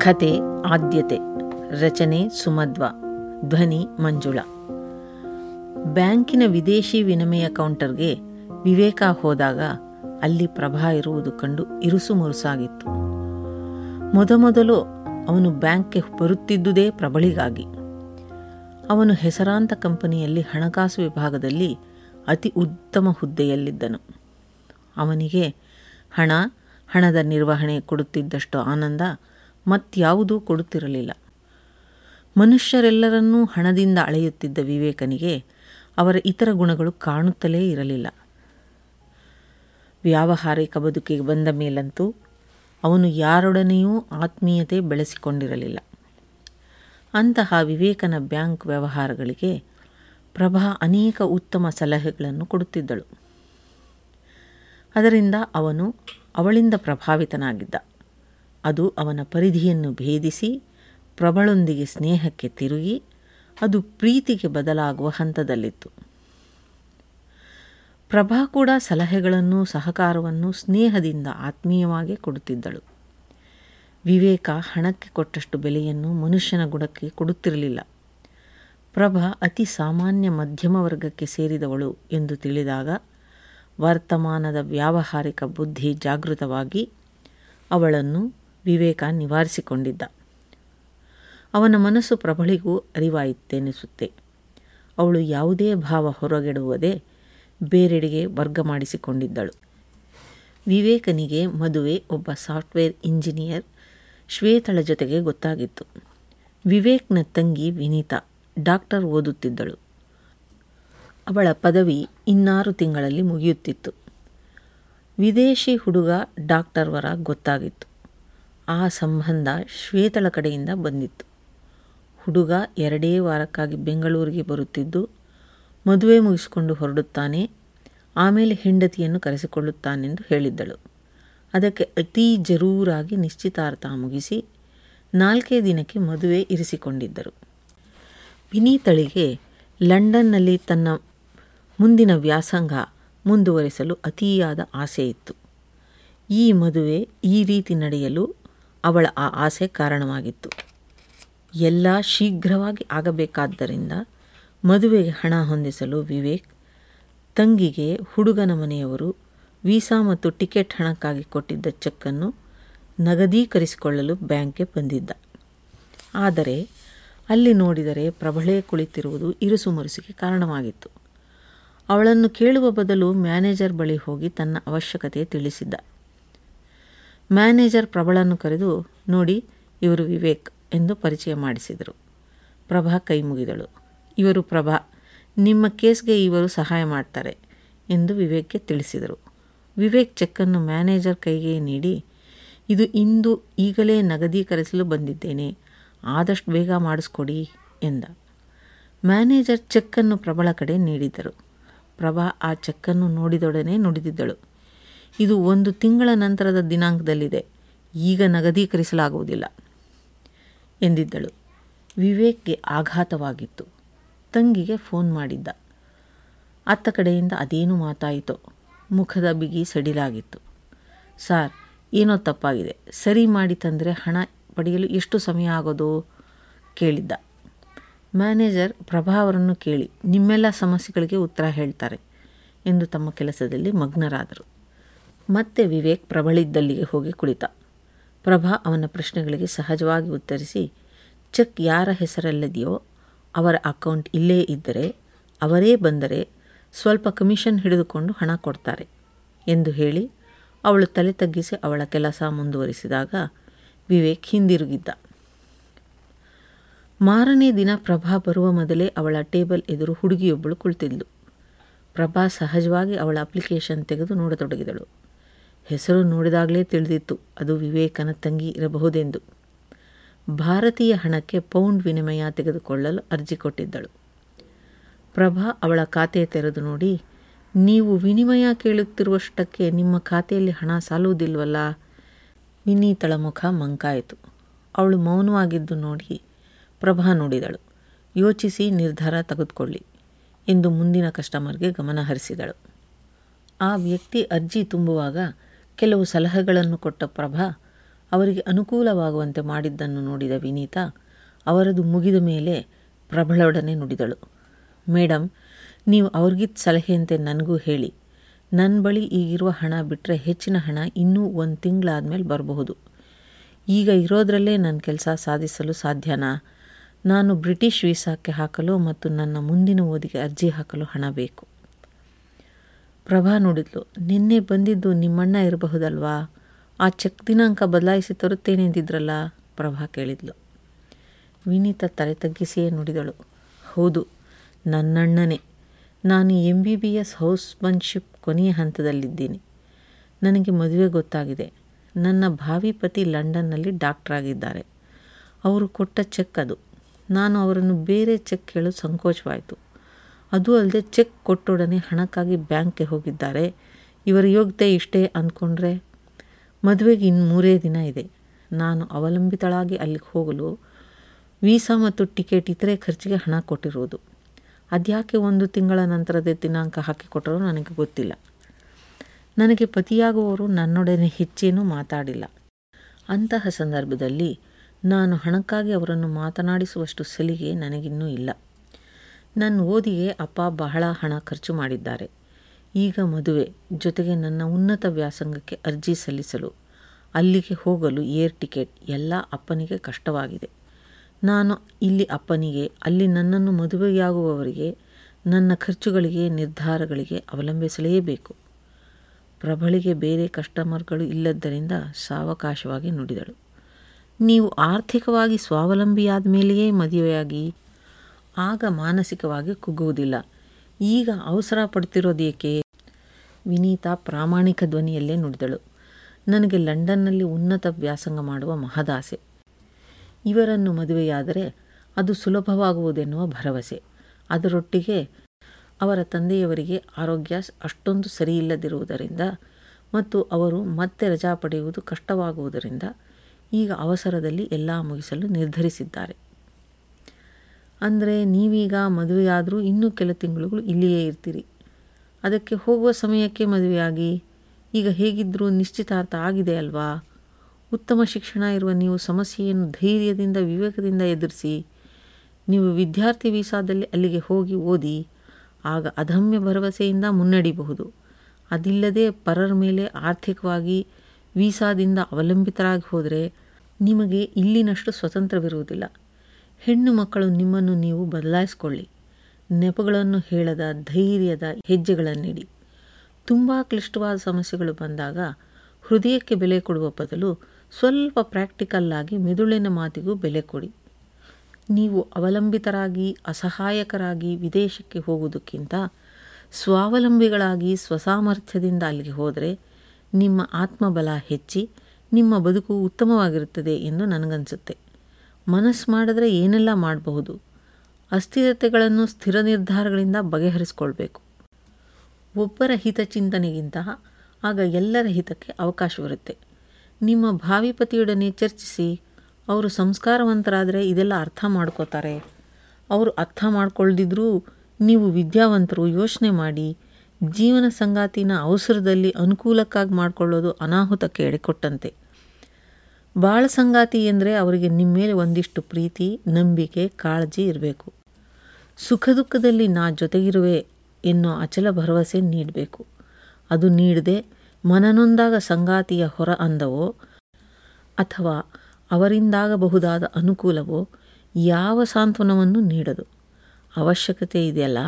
ಕತೆ, ಆದ್ಯತೆ, ರಚನೆ, ಸುಮಧ್ವ, ಧ್ವನಿ, ಮಂಜುಳ. ಬ್ಯಾಂಕಿನ ವಿದೇಶಿ ವಿನಿಮಯ ಕೌಂಟರ್ಗೆ ವಿವೇಕ ಹೋದಾಗ ಅಲ್ಲಿ ಪ್ರಭಾ ಇರುವುದು ಕಂಡು ಇರುಸು ಮುರುಸಾಗಿತ್ತು. ಮೊದಮೊದಲು ಅವನು ಬ್ಯಾಂಕ್ಗೆ ಬರುತ್ತಿದ್ದುದೇ ಪ್ರಬಳಿಗಾಗಿ. ಅವನು ಹೆಸರಾಂತ ಕಂಪನಿಯಲ್ಲಿ ಹಣಕಾಸು ವಿಭಾಗದಲ್ಲಿ ಅತಿ ಉತ್ತಮ ಹುದ್ದೆಯಲ್ಲಿದ್ದನು. ಅವನಿಗೆ ಹಣ, ಹಣದ ನಿರ್ವಹಣೆ ಕೊಡುತ್ತಿದ್ದಷ್ಟು ಆನಂದ ಮತ್ಯಾವುದೂ ಕೊಡುತ್ತಿರಲಿಲ್ಲ. ಮನುಷ್ಯರೆಲ್ಲರನ್ನೂ ಹಣದಿಂದ ಅಳೆಯುತ್ತಿದ್ದ ವಿವೇಕನಿಗೆ ಅವರ ಇತರ ಗುಣಗಳು ಕಾಣುತ್ತಲೇ ಇರಲಿಲ್ಲ. ವ್ಯಾವಹಾರಿಕ ಬದುಕಿಗೆ ಬಂದ ಮೇಲಂತೂ ಅವನು ಯಾರೊಡನೆಯೂ ಆತ್ಮೀಯತೆ ಬೆಳೆಸಿಕೊಂಡಿರಲಿಲ್ಲ. ಅಂತಹ ವಿವೇಕನ ಬ್ಯಾಂಕ್ ವ್ಯವಹಾರಗಳಿಗೆ ಪ್ರಭಾ ಅನೇಕ ಉತ್ತಮ ಸಲಹೆಗಳನ್ನು ಕೊಡುತ್ತಿದ್ದಳು. ಅದರಿಂದ ಅವನು ಅವಳಿಂದ ಪ್ರಭಾವಿತನಾಗಿದ್ದ. ಅದು ಅವನ ಪರಿಧಿಯನ್ನು ಭೇದಿಸಿ ಪ್ರಬಳೊಂದಿಗೆ ಸ್ನೇಹಕ್ಕೆ ತಿರುಗಿ ಅದು ಪ್ರೀತಿಗೆ ಬದಲಾಗುವ ಹಂತದಲ್ಲಿತ್ತು. ಪ್ರಭಾ ಕೂಡ ಸಲಹೆಗಳನ್ನು ಸಹಕಾರವನ್ನು ಸ್ನೇಹದಿಂದ ಆತ್ಮೀಯವಾಗಿ ಕೊಡುತ್ತಿದ್ದಳು. ವಿವೇಕ ಹಣಕ್ಕೆ ಕೊಟ್ಟಷ್ಟು ಬೆಲೆಯನ್ನು ಮನುಷ್ಯನ ಗುಣಕ್ಕೆ ಕೊಡುತ್ತಿರಲಿಲ್ಲ. ಪ್ರಭಾ ಅತಿ ಸಾಮಾನ್ಯ ಮಧ್ಯಮ ವರ್ಗಕ್ಕೆ ಸೇರಿದವಳು ಎಂದು ತಿಳಿದಾಗ ವರ್ತಮಾನದ ವ್ಯಾವಹಾರಿಕ ಬುದ್ಧಿ ಜಾಗೃತವಾಗಿ ಅವಳನ್ನು ವಿವೇಕ ನಿವಾರಿಸಿಕೊಂಡಿದ್ದ. ಅವನ ಮನಸ್ಸು ಪ್ರಬಳಿಗೂ ಅರಿವಾಯಿತೆನಿಸುತ್ತೆ. ಅವಳು ಯಾವುದೇ ಭಾವ ಹೊರಗೆಡುವುದೇ ಬೇರೆಡೆಗೆ ವರ್ಗ ಮಾಡಿಸಿಕೊಂಡಿದ್ದಳು. ವಿವೇಕನಿಗೆ ಮದುವೆ ಒಬ್ಬ ಸಾಫ್ಟ್ವೇರ್ ಇಂಜಿನಿಯರ್ ಶ್ವೇತಳ ಜೊತೆಗೆ ಗೊತ್ತಾಗಿತ್ತು. ವಿವೇಕ್ನ ತಂಗಿ ವಿನೀತಾ ಡಾಕ್ಟರ್ ಓದುತ್ತಿದ್ದಳು. ಅವಳ ಪದವಿ ಇನ್ನಾರು ತಿಂಗಳಲ್ಲಿ ಮುಗಿಯುತ್ತಿತ್ತು. ವಿದೇಶಿ ಹುಡುಗ ಡಾಕ್ಟರ್ ವರ ಗೊತ್ತಾಗಿತ್ತು. ಆ ಸಂಬಂಧ ಶ್ವೇತಳ ಕಡೆಯಿಂದ ಬಂದಿತ್ತು. ಹುಡುಗ ಎರಡೇ ವಾರಕ್ಕಾಗಿ ಬೆಂಗಳೂರಿಗೆ ಬರುತ್ತಿದ್ದು, ಮದುವೆ ಮುಗಿಸಿಕೊಂಡು ಹೊರಡುತ್ತಾನೆ, ಆಮೇಲೆ ಹೆಂಡತಿಯನ್ನು ಕರೆಸಿಕೊಳ್ಳುತ್ತಾನೆಂದು ಹೇಳಿದ್ದಳು. ಅದಕ್ಕೆ ಅತೀ ಜರೂರಾಗಿ ನಿಶ್ಚಿತಾರ್ಥ ಮುಗಿಸಿ ನಾಲ್ಕೇ ದಿನಕ್ಕೆ ಮದುವೆ ಇರಿಸಿಕೊಂಡಿದ್ದರು. ವಿನೀತಳಿಗೆ ಲಂಡನ್ನಲ್ಲಿ ತನ್ನ ಮುಂದಿನ ವ್ಯಾಸಂಗ ಮುಂದುವರಿಸಲು ಅತಿಯಾದ ಆಸೆ ಇತ್ತು ಈ ಮದುವೆ ಈ ರೀತಿ ನಡೆಯಲು ಅವಳ ಆ ಆಸೆ ಕಾರಣವಾಗಿತ್ತು. ಎಲ್ಲ ಶೀಘ್ರವಾಗಿ ಆಗಬೇಕಾದ್ದರಿಂದ ಮದುವೆಗೆ ಹಣ ಹೊಂದಿಸಲು ವಿವೇಕ್, ತಂಗಿಗೆ ಹುಡುಗನ ಮನೆಯವರು ವೀಸಾ ಮತ್ತು ಟಿಕೆಟ್ ಹಣಕ್ಕಾಗಿ ಕೊಟ್ಟಿದ್ದ ಚೆಕ್ಕನ್ನು ನಗದೀಕರಿಸಿಕೊಳ್ಳಲು ಬ್ಯಾಂಕ್ಗೆ ಬಂದಿದ್ದ. ಆದರೆ ಅಲ್ಲಿ ನೋಡಿದರೆ ಪ್ರಬಳೆ ಕುಳಿತಿರುವುದು ಇರುಸುಮುರುಸಿಗೆ ಕಾರಣವಾಗಿತ್ತು. ಅವಳನ್ನು ಕೇಳುವ ಬದಲು ಮ್ಯಾನೇಜರ್ ಬಳಿ ಹೋಗಿ ತನ್ನ ಅವಶ್ಯಕತೆ ತಿಳಿಸಿದ್ದ. ಮ್ಯಾನೇಜರ್ ಪ್ರಬಳನ್ನು ಕರೆದು, ನೋಡಿ, ಇವರು ವಿವೇಕ್ ಎಂದು ಪರಿಚಯ ಮಾಡಿಸಿದರು. ಪ್ರಭಾ ಕೈ ಮುಗಿದಳು. ಇವರು ಪ್ರಭಾ, ನಿಮ್ಮ ಕೇಸ್ಗೆ ಇವರು ಸಹಾಯ ಮಾಡ್ತಾರೆ ಎಂದು ವಿವೇಕ್ಗೆ ತಿಳಿಸಿದರು. ವಿವೇಕ್ ಚೆಕ್ಕನ್ನು ಮ್ಯಾನೇಜರ್ ಕೈಗೆ ನೀಡಿ, ಇದು ಇಂದು ಈಗಲೇ ನಗದೀಕರಿಸಲು ಬಂದಿದ್ದೇನೆ. ಆದಷ್ಟು ಬೇಗ ಮಾಡಿಸ್ಕೊಡಿ ಎಂದ. ಮ್ಯಾನೇಜರ್ ಚೆಕ್ಕನ್ನು ಪ್ರಬಳ ಕಡೆ ನೀಡಿದರು. ಪ್ರಭಾ ಆ ಚೆಕ್ಕನ್ನು ನೋಡಿದೊಡನೆ ನುಡಿದಿದ್ದಳು. ಇದು ಒಂದು ತಿಂಗಳ ನಂತರದ ದಿನಾಂಕದಲ್ಲಿದೆ. ಈಗ ನಗದೀಕರಿಸಲಾಗುವುದಿಲ್ಲ ಎಂದಿದ್ದಳು. ವಿವೇಕ್ಗೆ ಆಘಾತವಾಗಿತ್ತು. ತಂಗಿಗೆ ಫೋನ್ ಮಾಡಿದ್ದ. ಅತ್ತ ಕಡೆಯಿಂದ ಅದೇನು ಮಾತಾಯಿತೋ. ಮುಖದ ಬಿಗಿ ಸಡಿಲಾಗಿತ್ತು. ಸಾರ್, ಏನೋ ತಪ್ಪಾಗಿದೆ. ಸರಿ ಮಾಡಿ ತಂದರೆ ಹಣ ಪಡೆಯಲು ಎಷ್ಟು ಸಮಯ ಆಗೋದು? ಕೇಳಿದ್ದ. ಮ್ಯಾನೇಜರ್ ಪ್ರಭಾವರನ್ನು ಕೇಳಿ, ನಿಮ್ಮೆಲ್ಲ ಸಮಸ್ಯೆಗಳಿಗೆ ಉತ್ತರ ಹೇಳ್ತಾರೆ ಎಂದು ತಮ್ಮ ಕೆಲಸದಲ್ಲಿ ಮಗ್ನರಾದರು. ಮತ್ತೆ ವಿವೇಕ್ ಪ್ರಬಳಿದ್ದಲ್ಲಿಗೆ ಹೋಗಿ ಕುಳಿತ. ಪ್ರಭಾ ಅವನ ಪ್ರಶ್ನೆಗಳಿಗೆ ಸಹಜವಾಗಿ ಉತ್ತರಿಸಿ, ಚೆಕ್ ಯಾರ ಹೆಸರಲ್ಲಿದೆಯೋ, ಅವರ ಅಕೌಂಟ್ ಇಲ್ಲೇ ಇದ್ದರೆ, ಅವರೇ ಬಂದರೆ ಸ್ವಲ್ಪ ಕಮಿಷನ್ ಹಿಡಿದುಕೊಂಡು ಹಣ ಕೊಡ್ತಾರೆ ಎಂದು ಹೇಳಿ, ಅವಳು ತಲೆ ತಗ್ಗಿಸಿ ಅವಳ ಕೆಲಸ ಮುಂದುವರಿಸಿದಾಗ ವಿವೇಕ್ ಹಿಂದಿರುಗಿದ್ದ. ಮಾರನೇ ದಿನ ಪ್ರಭಾ ಬರುವ ಮೊದಲೇ ಅವಳ ಟೇಬಲ್ ಎದುರು ಹುಡುಗಿಯೊಬ್ಬಳು ಕುಳಿತಿದ್ಲು. ಪ್ರಭಾ ಸಹಜವಾಗಿ ಅವಳ ಅಪ್ಲಿಕೇಶನ್ ತೆಗೆದು ನೋಡತೊಡಗಿದಳು. ಹೆಸರು ನೋಡಿದಾಗಲೇ ತಿಳಿದಿತ್ತು. ಅದು ವಿವೇಕನ ತಂಗಿ ಇರಬಹುದೆಂದು. ಭಾರತೀಯ ಹಣಕ್ಕೆ ಪೌಂಡ್ ವಿನಿಮಯ ತೆಗೆದುಕೊಳ್ಳಲು ಅರ್ಜಿ ಕೊಟ್ಟಿದ್ದಳು. ಪ್ರಭಾ ಅವಳ ಖಾತೆ ತೆರೆದು ನೋಡಿ, ನೀವು ವಿನಿಮಯ ಕೇಳುತ್ತಿರುವಷ್ಟಕ್ಕೆ ನಿಮ್ಮ ಖಾತೆಯಲ್ಲಿ ಹಣ ಸಾಲುವುದಿಲ್ವಲ್ಲ? ವಿನೀತಳ ಮುಖ ಮಂಕಾಯಿತು. ಅವಳು ಮೌನವಾಗಿದ್ದು ನೋಡಿ ಪ್ರಭಾ ನೋಡಿದಳು. ಯೋಚಿಸಿ ನಿರ್ಧಾರ ತೆಗೆದುಕೊಳ್ಳಿ ಎಂದು ಮುಂದಿನ ಕಸ್ಟಮರ್ಗೆ ಗಮನ ಹರಿಸಿದಳು. ಆ ವ್ಯಕ್ತಿ ಅರ್ಜಿ ತುಂಬುವಾಗ ಕೆಲವು ಸಲಹೆಗಳನ್ನು ಕೊಟ್ಟ ಪ್ರಭಾ ಅವರಿಗೆ ಅನುಕೂಲವಾಗುವಂತೆ ಮಾಡಿದ್ದನ್ನು ನೋಡಿದ ವಿನೀತಾ ಅವರದು ಮುಗಿದ ಮೇಲೆ ಪ್ರಭಳೊಡನೆ ನುಡಿದಳು. ಮೇಡಮ್ ನೀವು ಅವ್ರಿಗಿದ್ದ ಸಲಹೆಯಂತೆ ನನಗೂ ಹೇಳಿ. ನನ್ನ ಬಳಿ ಈಗಿರುವ ಹಣ ಬಿಟ್ಟರೆ ಹೆಚ್ಚಿನ ಹಣ ಇನ್ನೂ ಒಂದು ತಿಂಗಳಾದಮೇಲೆ ಬರಬಹುದು. ಈಗ ಇರೋದರಲ್ಲೇ ನನ್ನ ಕೆಲಸ ಸಾಧಿಸಲು ಸಾಧ್ಯನಾ? ನಾನು ಬ್ರಿಟಿಷ್ ವೀಸಾಕ್ಕೆ ಹಾಕಲು ಮತ್ತು ನನ್ನ ಮುಂದಿನ ಓದಿಗೆ ಅರ್ಜಿ ಹಾಕಲು ಹಣ ಬೇಕು. ಪ್ರಭಾ ನುಡಿದ್ಲು, ನಿನ್ನೆ ಬಂದಿದ್ದು ನಿಮ್ಮಣ್ಣ ಇರಬಹುದಲ್ವಾ? ಆ ಚೆಕ್ ದಿನಾಂಕ ಬದಲಾಯಿಸಿ ತರುತ್ತೇನೆಂದಿದ್ರಲ್ಲ ಪ್ರಭಾ ಕೇಳಿದ್ಲು. ವಿನೀತ ತಲೆ ತಗ್ಗಿಸಿಯೇ ನುಡಿದಳು. ಹೌದು, ನನ್ನಣ್ಣನೇ. ನಾನು M B B S housemanship ಕೊನೆಯ ಹಂತದಲ್ಲಿದ್ದೀನಿ. ನನಗೆ ಮದುವೆ ಗೊತ್ತಾಗಿದೆ. ನನ್ನ ಭಾವಿ ಪತಿ ಲಂಡನ್ನಲ್ಲಿ ಡಾಕ್ಟ್ರಾಗಿದ್ದಾರೆ ಅವರು ಕೊಟ್ಟ ಚೆಕ್ ಅದು. ನಾನು ಅವರನ್ನು ಬೇರೆ ಚೆಕ್ ಕೇಳಲು ಸಂಕೋಚವಾಯಿತು. ಅದು ಅಲ್ಲದೆ ಚೆಕ್ ಕೊಟ್ಟೊಡನೆ ಹಣಕ್ಕಾಗಿ ಬ್ಯಾಂಕ್ಗೆ ಹೋಗಿದ್ದಾರೆ. ಇವರ ಯೋಗ್ಯತೆ ಇಷ್ಟೇ ಅಂದ್ಕೊಂಡ್ರೆ ಮದುವೆಗೆ ಇನ್ನು ಮೂರೇ ದಿನ ಇದೆ. ನಾನು ಅವಲಂಬಿತಳಾಗಿ ಅಲ್ಲಿಗೆ ಹೋಗಲು ವೀಸಾ ಮತ್ತು ಟಿಕೆಟ್ ಇತರೆ ಖರ್ಚಿಗೆ ಹಣ ಕೊಟ್ಟಿರುವುದು. ಅದ್ಯಾಕೆ ಒಂದು ತಿಂಗಳ ನಂತರದ ದಿನಾಂಕ ಹಾಕಿಕೊಟ್ಟರೂ ನನಗೆ ಗೊತ್ತಿಲ್ಲ. ನನಗೆ ಪತಿಯಾಗುವವರು ನನ್ನೊಡನೆ ಹೆಚ್ಚೇನೂ ಮಾತಾಡಿಲ್ಲ. ಅಂತಹ ಸಂದರ್ಭದಲ್ಲಿ ನಾನು ಹಣಕ್ಕಾಗಿ ಅವರನ್ನು ಮಾತನಾಡಿಸುವಷ್ಟು ಸಲಿಗೆ ನನಗಿನ್ನೂ ಇಲ್ಲ. ನನ್ನ ಓದಿಗೆ ಅಪ್ಪ ಬಹಳ ಹಣ ಖರ್ಚು ಮಾಡಿದ್ದಾರೆ. ಈಗ ಮದುವೆ ಜೊತೆಗೆ ನನ್ನ ಉನ್ನತ ವ್ಯಾಸಂಗಕ್ಕೆ ಅರ್ಜಿ ಸಲ್ಲಿಸಲು, ಅಲ್ಲಿಗೆ ಹೋಗಲು ಏರ್ ಟಿಕೆಟ್ ಎಲ್ಲ ಅಪ್ಪನಿಗೆ ಕಷ್ಟವಾಗಿದೆ. ನಾನು ಇಲ್ಲಿ ಅಪ್ಪನಿಗೆ, ಅಲ್ಲಿ ನನ್ನನ್ನು ಮದುವೆಯಾಗುವವರಿಗೆ, ನನ್ನ ಖರ್ಚುಗಳಿಗೆ, ನಿರ್ಧಾರಗಳಿಗೆ ಅವಲಂಬಿಸಲೇಬೇಕು. ಪ್ರಬಳಿಗೆ ಬೇರೆ ಕಸ್ಟಮರ್ಗಳು ಇಲ್ಲದ್ದರಿಂದ ಸಾವಕಾಶವಾಗಿ ನುಡಿದಳು. ನೀವು ಆರ್ಥಿಕವಾಗಿ ಸ್ವಾವಲಂಬಿಯಾದ ಮೇಲೆಯೇ ಮದುವೆಯಾಗಿ ಆಗ ಮಾನಸಿಕವಾಗಿ ಕುಗ್ಗುವುದಿಲ್ಲ. ಈಗ ಅವಸರ ಪಡ್ತಿರೋದೇಕೆ ವಿನೀತಾ ಪ್ರಾಮಾಣಿಕ ಧ್ವನಿಯಲ್ಲೇ ನುಡಿದಳು. ನನಗೆ ಲಂಡನ್ನಲ್ಲಿ ಉನ್ನತ ವ್ಯಾಸಂಗ ಮಾಡುವ ಮಹದಾಸೆ. ಇವರನ್ನು ಮದುವೆಯಾದರೆ ಅದು ಸುಲಭವಾಗುವುದೆನ್ನುವ ಭರವಸೆ. ಅದರೊಟ್ಟಿಗೆ ಅವರ ತಂದೆಯವರಿಗೆ ಆರೋಗ್ಯ ಅಷ್ಟೊಂದು ಸರಿಯಿಲ್ಲದಿರುವುದರಿಂದ ಮತ್ತು ಅವರು ಮತ್ತೆ ರಜಾ ಪಡೆಯುವುದು ಕಷ್ಟವಾಗುವುದರಿಂದ ಈಗ ಅವಸರದಲ್ಲಿ ಎಲ್ಲ ಮುಗಿಸಲು ನಿರ್ಧರಿಸಿದ್ದಾರೆ. ಅಂದರೆ ನೀವೀಗ ಮದುವೆಯಾದರೂ ಇನ್ನೂ ಕೆಲ ತಿಂಗಳುಗಳು ಇಲ್ಲಿಯೇ ಇರ್ತೀರಿ. ಅದಕ್ಕೆ ಹೋಗುವ ಸಮಯಕ್ಕೆ ಮದುವೆಯಾಗಿ. ಈಗ ಹೇಗಿದ್ದರೂ ನಿಶ್ಚಿತಾರ್ಥ ಆಗಿದೆ ಅಲ್ವಾ? ಉತ್ತಮ ಶಿಕ್ಷಣ ಇರುವ ನೀವು ಸಮಸ್ಯೆಯನ್ನು ಧೈರ್ಯದಿಂದ, ವಿವೇಕದಿಂದ ಎದುರಿಸಿ. ನೀವು ವಿದ್ಯಾರ್ಥಿ ವೀಸಾದಲ್ಲಿ ಅಲ್ಲಿಗೆ ಹೋಗಿ ಓದಿ, ಆಗ ಅಧಮ್ಯ ಭರವಸೆಯಿಂದ ಮುನ್ನಡಿಬಹುದು. ಅದಿಲ್ಲದೆ ಪರರ ಮೇಲೆ ಆರ್ಥಿಕವಾಗಿ ವೀಸಾದಿಂದ ಅವಲಂಬಿತರಾಗಿ ಹೋದರೆ ನಿಮಗೆ ಇಲ್ಲಿನಷ್ಟು ಸ್ವತಂತ್ರವಿರುವುದಿಲ್ಲ. ಹೆಣ್ಣು ಮಕ್ಕಳು ನಿಮ್ಮನ್ನು ನೀವು ಬದಲಾಯಿಸ್ಕೊಳ್ಳಿ. ನೆಪಗಳನ್ನು ಹೇಳದ ಧೈರ್ಯದ ಹೆಜ್ಜೆಗಳನ್ನಿಡಿ. ತುಂಬ ಕ್ಲಿಷ್ಟವಾದ ಸಮಸ್ಯೆಗಳು ಬಂದಾಗ ಹೃದಯಕ್ಕೆ ಬೆಲೆ ಕೊಡುವ ಬದಲು ಸ್ವಲ್ಪ ಪ್ರಾಕ್ಟಿಕಲ್ಲಾಗಿ ಮೆದುಳಿನ ಮಾತಿಗೂ ಬೆಲೆ ಕೊಡಿ. ನೀವು ಅವಲಂಬಿತರಾಗಿ, ಅಸಹಾಯಕರಾಗಿ ವಿದೇಶಕ್ಕೆ ಹೋಗುವುದಕ್ಕಿಂತ ಸ್ವಾವಲಂಬಿಗಳಾಗಿ ಸ್ವಸಾಮರ್ಥ್ಯದಿಂದ ಅಲ್ಲಿಗೆ ಹೋದರೆ ನಿಮ್ಮ ಆತ್ಮಬಲ ಹೆಚ್ಚಿ ನಿಮ್ಮ ಬದುಕು ಉತ್ತಮವಾಗಿರುತ್ತದೆ ಎಂದು ನನಗನ್ಸುತ್ತೆ. ಮನಸ್ಸು ಮಾಡಿದ್ರೆ ಏನೆಲ್ಲ ಮಾಡಬಹುದು? ಅಸ್ಥಿರತೆಗಳನ್ನು ಸ್ಥಿರ ನಿರ್ಧಾರಗಳಿಂದ ಬಗೆಹರಿಸ್ಕೊಳ್ಬೇಕು. ಒಬ್ಬರ ಹಿತಚಿಂತನೆಗಿಂತ ಆಗ ಎಲ್ಲರ ಹಿತಕ್ಕೆ ಅವಕಾಶವಿರುತ್ತೆ. ನಿಮ್ಮ ಭಾವಿಪತಿಯೊಡನೆ ಚರ್ಚಿಸಿ, ಅವರು ಸಂಸ್ಕಾರವಂತರಾದರೆ ಇದೆಲ್ಲ ಅರ್ಥ ಮಾಡ್ಕೋತಾರೆ. ಅವರು ಅರ್ಥ ಮಾಡ್ಕೊಳ್ದಿದ್ರೂ ನೀವು ವಿದ್ಯಾವಂತರು ಯೋಚನೆ ಮಾಡಿ, ಜೀವನ ಸಂಗಾತಿನ ಅವಸರದಲ್ಲಿ ಅನುಕೂಲಕ್ಕಾಗಿ ಮಾಡಿಕೊಳ್ಳೋದು ಅನಾಹುತಕ್ಕೆ ಎಡೆಕೊಟ್ಟಂತೆ. ಬಾಳ ಸಂಗಾತಿ ಎಂದರೆ ಅವರಿಗೆ ನಿಮ್ಮ ಮೇಲೆ ಒಂದಿಷ್ಟು ಪ್ರೀತಿ, ನಂಬಿಕೆ, ಕಾಳಜಿ ಇರಬೇಕು. ಸುಖ ದುಃಖದಲ್ಲಿ ನಾ ಜೊತೆಗಿರುವೆ ಎನ್ನೋ ಅಚಲ ಭರವಸೆ ನೀಡಬೇಕು. ಅದು ನೀಡದೆ ಮನನೊಂದಾಗ ಸಂಗಾತಿಯ ಹೊರ ಅಂದವೋ, ಅಥವಾ ಅವರಿಂದಾಗಬಹುದಾದ ಅನುಕೂಲವೋ ಯಾವ ಸಾಂತ್ವನವನ್ನು ನೀಡದು? ಅವಶ್ಯಕತೆ ಇದೆಯಲ್ಲ,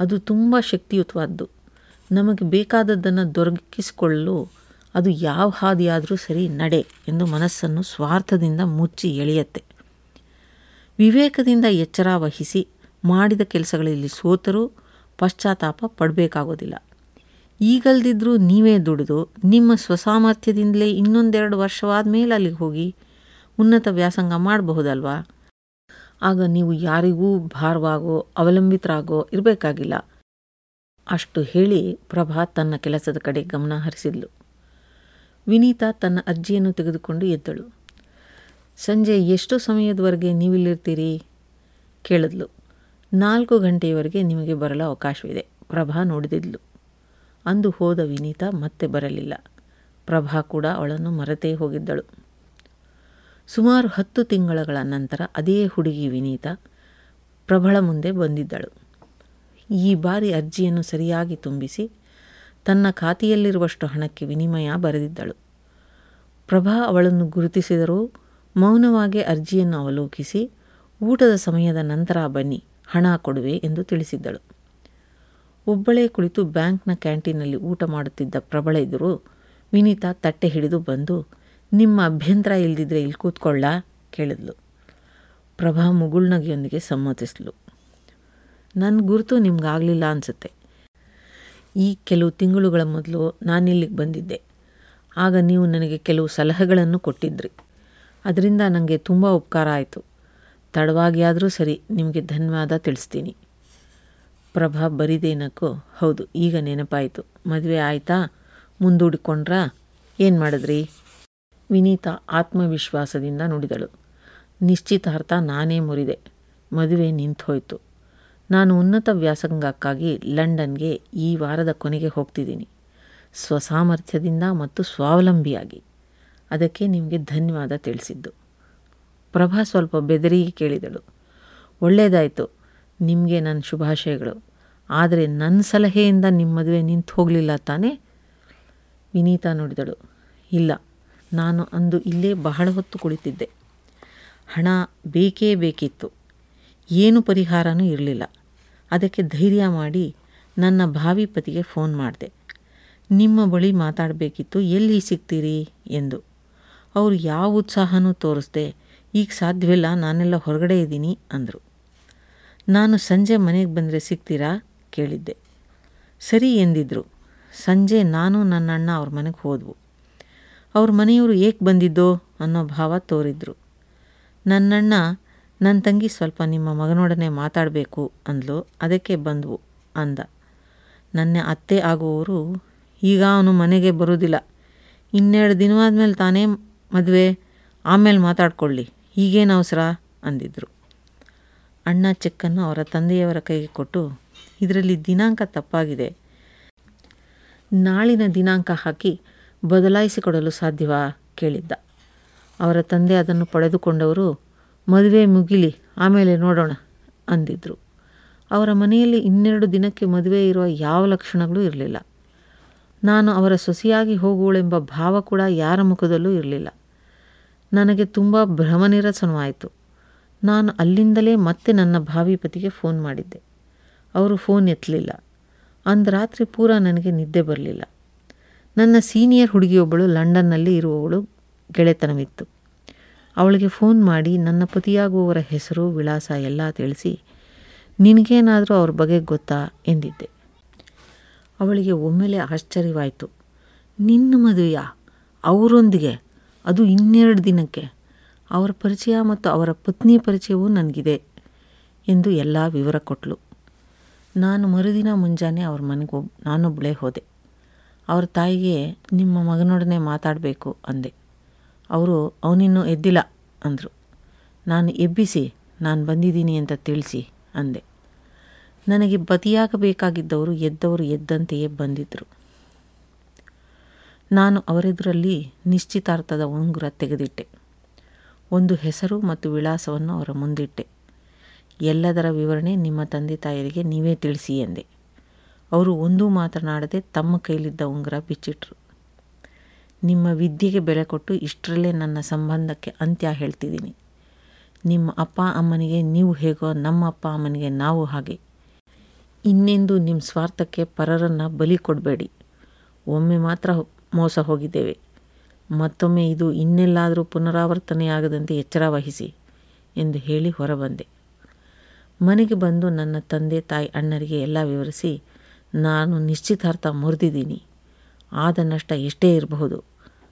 ಅದು ತುಂಬ ಶಕ್ತಿಯುತವಾದ್ದು. ನಮಗೆ ಬೇಕಾದದ್ದನ್ನು ದೊರಕಿಸಿಕೊಳ್ಳಲು ಅದು ಯಾವ ಹಾದಿಯಾದರೂ ಸರಿ ನಡೆ ಎಂದು ಮನಸ್ಸನ್ನು ಸ್ವಾರ್ಥದಿಂದ ಮುಚ್ಚಿ ಎಳೆಯತ್ತೆ. ವಿವೇಕದಿಂದ ಎಚ್ಚರ ವಹಿಸಿ ಮಾಡಿದ ಕೆಲಸಗಳಲ್ಲಿ ಸೋತರೂ ಪಶ್ಚಾತ್ತಾಪ ಪಡಬೇಕಾಗೋದಿಲ್ಲ. ಈಗಲ್ದಿದ್ರೂ ನೀವೇ ದುಡಿದು ನಿಮ್ಮ ಸ್ವಸಾಮರ್ಥ್ಯದಿಂದಲೇ ಇನ್ನೊಂದೆರಡು ವರ್ಷವಾದ ಮೇಲೆ ಅಲ್ಲಿಗೆ ಹೋಗಿ ಉನ್ನತ ವ್ಯಾಸಂಗ ಮಾಡಬಹುದಲ್ವಾ? ಆಗ ನೀವು ಯಾರಿಗೂ ಭಾರವಾಗೋ, ಅವಲಂಬಿತರಾಗೋ ಇರಬೇಕಾಗಿಲ್ಲ. ಅಷ್ಟು ಹೇಳಿ ಪ್ರಭಾ ತನ್ನ ಕೆಲಸದ ಕಡೆ ಗಮನ ಹರಿಸಿದ್ಲು. ವಿನೀತಾ ತನ್ನ ಅಜ್ಜಿಯನ್ನು ತೆಗೆದುಕೊಂಡು ಎದ್ದಳು. ಸಂಜೆ ಎಷ್ಟು ಸಮಯದವರೆಗೆ ನೀವಿಲ್ಲಿರ್ತೀರಿ? ಕೇಳಿದ್ಲು. ನಾಲ್ಕು ಗಂಟೆಯವರೆಗೆ ನಿಮಗೆ ಬರಲು ಅವಕಾಶವಿದೆ. ಪ್ರಭಾ ನೋಡಿದಿದ್ಲು. ಅಂದು ಹೋದ ವಿನೀತಾ ಮತ್ತೆ ಬರಲಿಲ್ಲ. ಪ್ರಭಾ ಕೂಡ ಅವಳನ್ನು ಮರೆತೇ ಹೋಗಿದ್ದಳು. ಸುಮಾರು ಹತ್ತು ತಿಂಗಳಗಳ ನಂತರ ಅದೇ ಹುಡುಗಿ ವಿನೀತಾ ಪ್ರಭಳ ಮುಂದೆ ಬಂದಿದ್ದಳು. ಈ ಬಾರಿ ಅರ್ಜಿಯನ್ನು ಸರಿಯಾಗಿ ತುಂಬಿಸಿ ತನ್ನ ಖಾತೆಯಲ್ಲಿರುವಷ್ಟು ಹಣಕ್ಕೆ ವಿನಿಮಯ ಬರೆದಿದ್ದಳು. ಪ್ರಭಾ ಅವಳನ್ನು ಗುರುತಿಸಿದರೂ ಮೌನವಾಗಿ ಅರ್ಜಿಯನ್ನು ಅವಲೋಕಿಸಿ, ಊಟದ ಸಮಯದ ನಂತರ ಬನ್ನಿ, ಹಣ ಕೊಡುವೆ ಎಂದು ತಿಳಿಸಿದ್ದಳು. ಒಬ್ಬಳೇ ಕುಳಿತು ಬ್ಯಾಂಕ್ನ ಕ್ಯಾಂಟೀನಲ್ಲಿ ಊಟ ಮಾಡುತ್ತಿದ್ದ ಪ್ರಬಳ ಎದುರು ವಿನೀತಾ ತಟ್ಟೆ ಹಿಡಿದು ಬಂದು, ನಿಮ್ಮ ಅಭ್ಯಂತರ ಇಲ್ದಿದ್ರೆ ಇಲ್ಲಿ ಕೂತ್ಕೊಳ್ಳ ಕೇಳಿದ್ಲು. ಪ್ರಭಾ ಮುಗುಳ್ನಗೆಯೊಂದಿಗೆ ಸಮ್ಮತಿಸ್ಲು. ನನ್ನ ಗುರುತು ನಿಮ್ಗಾಗಲಿಲ್ಲ ಅನಿಸುತ್ತೆ. ಈ ಕೆಲವು ತಿಂಗಳುಗಳ ಮೊದಲು ನಾನಿಲ್ಲಿಗೆ ಬಂದಿದ್ದೆ. ಆಗ ನೀವು ನನಗೆ ಕೆಲವು ಸಲಹೆಗಳನ್ನು ಕೊಟ್ಟಿದ್ರಿ. ಅದರಿಂದ ನನಗೆ ತುಂಬ ಉಪಕಾರ ಆಯಿತು. ತಡವಾಗಿ ಆದರೂ ಸರಿ ನಿಮಗೆ ಧನ್ಯವಾದ ತಿಳಿಸ್ತೀನಿ. ಪ್ರಭಾ ಬರಿದೇನಕ್ಕೂ, ಹೌದು, ಈಗ ನೆನಪಾಯಿತು. ಮದುವೆ ಆಯಿತಾ? ಮುಂದೂಡಿಕೊಂಡ್ರಾ? ಏನು ಮಾಡಿದ್ರಿ? ವಿನೀತಾ ಆತ್ಮವಿಶ್ವಾಸದಿಂದ ನುಡಿದಳು. ನಿಶ್ಚಿತಾರ್ಥ ನಾನೇ ಮುರಿದೆ. ಮದುವೆ ನಿಂತೋಯ್ತು. ನಾನು ಉನ್ನತ ವ್ಯಾಸಂಗಕ್ಕಾಗಿ ಲಂಡನ್ಗೆ ಈ ವಾರದ ಕೊನೆಗೆ ಹೋಗ್ತಿದ್ದೀನಿ. ಸ್ವಸಾಮರ್ಥ್ಯದಿಂದ ಮತ್ತು ಸ್ವಾವಲಂಬಿಯಾಗಿ. ಅದಕ್ಕೆ ನಿಮಗೆ ಧನ್ಯವಾದ ತಿಳಿಸಿದ್ದು. ಪ್ರಭಾ ಸ್ವಲ್ಪ ಬೆದರಿಗೆ ಕೇಳಿದಳು. ಒಳ್ಳೆಯದಾಯಿತು ನಿಮಗೆ ನನ್ನ ಶುಭಾಶಯಗಳು. ಆದರೆ ನನ್ನ ಸಲಹೆಯಿಂದ ನಿಮ್ಮ ಮದುವೆ ನಿಂತು ಹೋಗಲಿಲ್ಲ ತಾನೇ? ವಿನೀತಾ ನೋಡಿದಳು. ಇಲ್ಲ. ನಾನು ಅಂದು ಇಲ್ಲೇ ಬಹಳ ಹೊತ್ತು ಕುಳಿತಿದ್ದೆ. ಹಣ ಬೇಕೇ ಬೇಕಿತ್ತು. ಏನು ಪರಿಹಾರನೂ ಇರಲಿಲ್ಲ. ಅದಕ್ಕೆ ಧೈರ್ಯ ಮಾಡಿ ನನ್ನ ಭಾವಿ ಪತಿಗೆ ಫೋನ್ ಮಾಡಿದೆ. ನಿಮ್ಮ ಬಳಿ ಮಾತಾಡಬೇಕಿತ್ತು, ಎಲ್ಲಿ ಸಿಗ್ತೀರಿ ಎಂದು. ಅವರು ಯಾವ ಉತ್ಸಾಹನೂ ತೋರಿಸ್ದೆ, ಈಗ ಸಾಧ್ಯವಿಲ್ಲ, ನಾನೆಲ್ಲ ಹೊರಗಡೆ ಇದ್ದೀನಿ ಅಂದರು. ನಾನು ಸಂಜೆ ಮನೆಗೆ ಬಂದರೆ ಸಿಗ್ತೀರಾ ಕೇಳಿದ್ದೆ. ಸರಿ ಎಂದಿದ್ರು. ಸಂಜೆ ನಾನು ನನ್ನ ಅಣ್ಣ ಅವ್ರ ಮನೆಗೆ ಹೋದವು. ಅವ್ರ ಮನೆಯವರು ಏಕೆ ಬಂದಿದ್ದೋ ಅನ್ನೋ ಭಾವ ತೋರಿದ್ರು. ನನ್ನಣ್ಣ ನನ್ನ ತಂಗಿ ಸ್ವಲ್ಪ ನಿಮ್ಮ ಮಗನೊಡನೆ ಮಾತಾಡಬೇಕು ಅಂದ್ಲು. ಅದಕ್ಕೆ ಬಂದವು ಅಂದ. ನನ್ನ ಅತ್ತೆ ಆಗುವವರು ಈಗ ಅವನು ಮನೆಗೆ ಬರೋದಿಲ್ಲ. ಇನ್ನೆರಡು ದಿನವಾದ್ಮೇಲೆ ತಾನೇ ಮದುವೆ. ಆಮೇಲೆ ಮಾತಾಡ್ಕೊಳ್ಳಿ. ಈಗೇನು ಅವಸರ? ಅಂದಿದ್ರು. ಅಣ್ಣ ಚೆಕ್ಕನ್ನು ಅವರ ತಂದೆಯವರ ಕೈಗೆ ಕೊಟ್ಟು, ಇದರಲ್ಲಿ ದಿನಾಂಕ ತಪ್ಪಾಗಿದೆ. ನಾಳಿನ ದಿನಾಂಕ ಹಾಕಿ ಬದಲಾಯಿಸಿಕೊಡಲು ಸಾಧ್ಯವಾ? ಕೇಳಿದ್ದ. ಅವರ ತಂದೆ ಅದನ್ನು ಪಡೆದುಕೊಂಡವರು ಮದುವೆ ಮುಗಿಲಿ, ಆಮೇಲೆ ನೋಡೋಣ, ಅಂದಿದ್ರು. ಅವರ ಮನೆಯಲ್ಲಿ ಇನ್ನೆರಡು ದಿನಕ್ಕೆ ಮದುವೆ ಇರುವ ಯಾವ ಲಕ್ಷಣಗಳೂ ಇರಲಿಲ್ಲ. ನಾನು ಅವರ ಸೊಸೆಯಾಗಿ ಹೋಗುವಳೆಂಬ ಭಾವ ಕೂಡ ಯಾರ ಮುಖದಲ್ಲೂ ಇರಲಿಲ್ಲ. ನನಗೆ ತುಂಬ ಭ್ರಮನಿರಸನವಾಯಿತು. ನಾನು ಅಲ್ಲಿಂದಲೇ ಮತ್ತೆ ನನ್ನ ಭಾವಿ ಪತಿಗೆ ಫೋನ್ ಮಾಡಿದ್ದೆ. ಅವರು ಫೋನ್ ಎತ್ತಲಿಲ್ಲ. ಅಂದು ರಾತ್ರಿ ಪೂರ ನನಗೆ ನಿದ್ದೆ ಬರಲಿಲ್ಲ. ನನ್ನ ಸೀನಿಯರ್ ಹುಡುಗಿಯೊಬ್ಬಳು ಲಂಡನ್ನಲ್ಲಿ ಇರುವವಳು ಗೆಳೆತನವಿತ್ತು. ಅವಳಿಗೆ ಫೋನ್ ಮಾಡಿ, ನನ್ನ ಪತಿಯಾಗುವವರ ಹೆಸರು ವಿಳಾಸ ಎಲ್ಲ ತಿಳಿಸಿ, ನಿನಗೇನಾದರೂ ಅವ್ರ ಬಗ್ಗೆ ಗೊತ್ತಾ? ಎಂದಿದ್ದೆ. ಅವಳಿಗೆ ಒಮ್ಮೆಲೆ ಆಶ್ಚರ್ಯವಾಯಿತು. ನಿನ್ನ ಮದುವೆಯ? ಅವರೊಂದಿಗೆ? ಅದು ಇನ್ನೆರಡು ದಿನಕ್ಕೆ? ಅವರ ಪರಿಚಯ ಮತ್ತು ಅವರ ಪತ್ನಿ ಪರಿಚಯವೂ ನನಗಿದೆ, ಎಂದು ಎಲ್ಲ ವಿವರ ಕೊಟ್ಟಳು ನಾನು ಮರುದಿನ ಮುಂಜಾನೆ ಅವ್ರ ಮನೆಗೆ ಒಬ್ ನಾನೊಬ್ಬಳೇ ಹೋದೆ. ಅವ್ರ ತಾಯಿಗೆ ನಿಮ್ಮ ಮಗನೊಡನೆ ಮಾತಾಡಬೇಕು, ಅಂದೆ. ಅವರು ಅವನಿನ್ನೂ ಎದ್ದಿಲ್ಲ ಅಂದರು. ನಾನು ಎಬ್ಬಿಸಿ, ನಾನು ಬಂದಿದ್ದೀನಿ ಅಂತ ತಿಳಿಸಿ ಅಂದೆ. ನನಗೆ ಬದಿಯಾಗಬೇಕಾಗಿದ್ದವರು ಎದ್ದವರು ಎದ್ದಂತೆಯೇ ಬಂದಿದ್ದರು ನಾನು ಅವರೆದುರಲ್ಲಿ ನಿಶ್ಚಿತಾರ್ಥದ ಉಂಗುರ ತೆಗೆದಿಟ್ಟೆ. ಒಂದು ಹೆಸರು ಮತ್ತು ವಿಳಾಸವನ್ನು ಅವರ ಮುಂದಿಟ್ಟೆ. ಎಲ್ಲದರ ವಿವರಣೆ ನಿಮ್ಮ ತಂದೆ ತಾಯರಿಗೆ ನೀವೇ ತಿಳಿಸಿ ಎಂದೆ. ಅವರು ಒಂದೂ ಮಾತನಾಡದೆ ತಮ್ಮ ಕೈಲಿದ್ದ ಉಂಗುರ ಬಿಚ್ಚಿಟ್ರು. ನಿಮ್ಮ ವಿದ್ಯೆಗೆ ಬೆಲೆ ಕೊಟ್ಟು ಇಷ್ಟರಲ್ಲೇ ನನ್ನ ಸಂಬಂಧಕ್ಕೆ ಅಂತ್ಯ ಹೇಳ್ತಿದ್ದೀನಿ. ನಿಮ್ಮ ಅಪ್ಪ ಅಮ್ಮನಿಗೆ ನೀವು ಹೇಗೋ ನಮ್ಮ ಅಪ್ಪ ಅಮ್ಮನಿಗೆ ನಾವು ಹಾಗೆ. ಇನ್ನೆಂದು ನಿಮ್ಮ ಸ್ವಾರ್ಥಕ್ಕೆ ಪರರನ್ನು ಬಲಿ ಕೊಡಬೇಡಿ. ಒಮ್ಮೆ ಮಾತ್ರ ಮೋಸ ಹೋಗಿದ್ದೇವೆ. ಮತ್ತೊಮ್ಮೆ ಇದು ಇನ್ನೆಲ್ಲಾದರೂ ಪುನರಾವರ್ತನೆಯಾಗದಂತೆ ಎಚ್ಚರ ವಹಿಸಿ ಎಂದು ಹೇಳಿ ಹೊರಬಂದೆ. ಮನೆಗೆ ಬಂದು ನನ್ನ ತಂದೆ ತಾಯಿ ಅಣ್ಣರಿಗೆ ಎಲ್ಲ ವಿವರಿಸಿ, ನಾನು ನಿಶ್ಚಿತಾರ್ಥ ಮುರಿದಿದ್ದೀನಿ. ಆದ ನಷ್ಟ ಎಷ್ಟೇ ಇರಬಹುದು.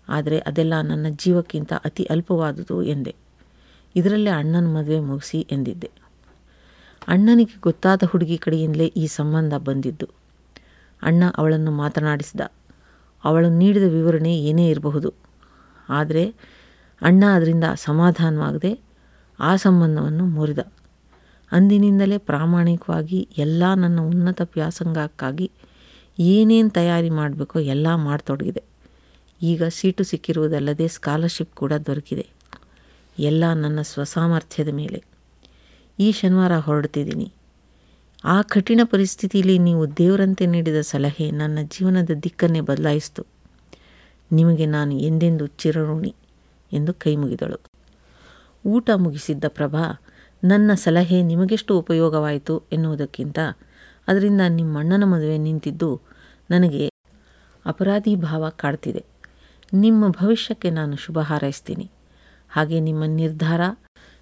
ಆದರೆ ಅದೆಲ್ಲ ನನ್ನ ಜೀವಕ್ಕಿಂತ ಅತಿ ಅಲ್ಪವಾದುದು ಎಂದೆ. ಇದರಲ್ಲೇ ಅಣ್ಣನ ಮದುವೆ ಮುಗಿಸಿ ಎಂದಿದ್ದೆ. ಅಣ್ಣನಿಗೆ ಗೊತ್ತಾದ ಹುಡುಗಿ ಕಡೆಯಿಂದಲೇ ಈ ಸಂಬಂಧ ಬಂದಿದ್ದು. ಅಣ್ಣ ಅವಳನ್ನು ಮಾತನಾಡಿಸಿದ. ಅವಳು ನೀಡಿದ ವಿವರಣೆ ಏನೇ ಇರಬಹುದು. ಆದರೆ ಅಣ್ಣ ಅದರಿಂದ ಸಮಾಧಾನವಾಗದೆ ಆ ಸಂಬಂಧವನ್ನು ಮುರಿದ. ಅಂದಿನಿಂದಲೇ ಪ್ರಾಮಾಣಿಕವಾಗಿ ಎಲ್ಲ ನನ್ನ ಉನ್ನತ ವ್ಯಾಸಂಗಕ್ಕಾಗಿ ಏನೇನು ತಯಾರಿ ಮಾಡಬೇಕೋ ಎಲ್ಲ ಮಾಡತೊಡಗಿದೆ. ಈಗ ಸೀಟು ಸಿಕ್ಕಿರುವುದಲ್ಲದೆ ಸ್ಕಾಲರ್ಶಿಪ್ ಕೂಡ ದೊರಕಿದೆ. ಎಲ್ಲ ನನ್ನ ಸ್ವಸಾಮರ್ಥ್ಯದ ಮೇಲೆ. ಈ ಶನಿವಾರ ಹೊರಡ್ತಿದ್ದೀನಿ. ಆ ಕಠಿಣ ಪರಿಸ್ಥಿತಿಯಲ್ಲಿ ನೀವು ದೇವರಂತೆ ನೀಡಿದ ಸಲಹೆ ನನ್ನ ಜೀವನದ ದಿಕ್ಕನ್ನೇ ಬದಲಾಯಿಸ್ತು. ನಿಮಗೆ ನಾನು ಎಂದೆಂದು ಚಿರಋಣಿ ಎಂದು ಕೈ ಮುಗಿದಳು. ಊಟ ಮುಗಿಸಿದ್ದ ಪ್ರಭಾ, ನನ್ನ ಸಲಹೆ ನಿಮಗೆಷ್ಟು ಉಪಯೋಗವಾಯಿತು ಎನ್ನುವುದಕ್ಕಿಂತ, ಅದರಿಂದ ನಿಮ್ಮಣ್ಣನ ಮದುವೆ ನಿಂತಿದ್ದು ನನಗೆ ಅಪರಾಧಿ ಭಾವ ಕಾಡ್ತಿದೆ. ನಿಮ್ಮ ಭವಿಷ್ಯಕ್ಕೆ ನಾನು ಶುಭ ಹಾರೈಸ್ತೀನಿ. ಹಾಗೆ ನಿಮ್ಮ ನಿರ್ಧಾರ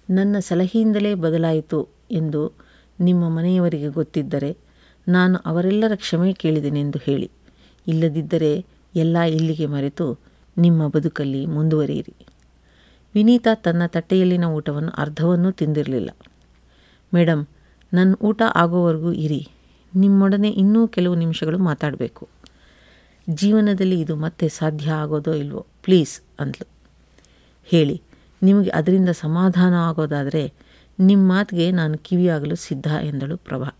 ನನ್ನ ಸಲಹೆಯಿಂದಲೇ ಬದಲಾಯಿತು ಎಂದು ನಿಮ್ಮ ಮನೆಯವರಿಗೆ ಗೊತ್ತಿದ್ದರೆ ನಾನು ಅವರೆಲ್ಲರ ಕ್ಷಮೆ ಕೇಳಿದೆನೆಂದು ಹೇಳಿ. ಇಲ್ಲದಿದ್ದರೆ ಎಲ್ಲ ಇಲ್ಲಿಗೆ ಮರೆತು ನಿಮ್ಮ ಬದುಕಲ್ಲಿ ಮುಂದುವರಿಯಿರಿ. ವಿನೀತಾ ತನ್ನ ತಟ್ಟೆಯಲ್ಲಿನ ಊಟವನ್ನು ಅರ್ಧವನ್ನೂ ತಿಂದಿರಲಿಲ್ಲ. ಮೇಡಮ್ ನನ್ನ ಊಟ ಆಗೋವರೆಗೂ ಇರಿ. ನಿಮ್ಮೊಡನೆ ಇನ್ನೂ ಕೆಲವು ನಿಮಿಷಗಳು ಮಾತಾಡಬೇಕು. ಜೀವನದಲ್ಲಿ ಇದು ಮತ್ತೆ ಸಾಧ್ಯ ಆಗೋದೋ ಇಲ್ವೋ? ಪ್ಲೀಸ್, ಅಂದ್ಲು. ಹೇಳಿ, ನಿಮಗೆ ಅದರಿಂದ ಸಮಾಧಾನ ಆಗೋದಾದರೆ ನಿಮ್ಮ ಮಾತಿಗೆ ನಾನು ಕಿವಿಯಾಗಲು ಸಿದ್ಧ, ಎಂದಳು ಪ್ರಭಾ.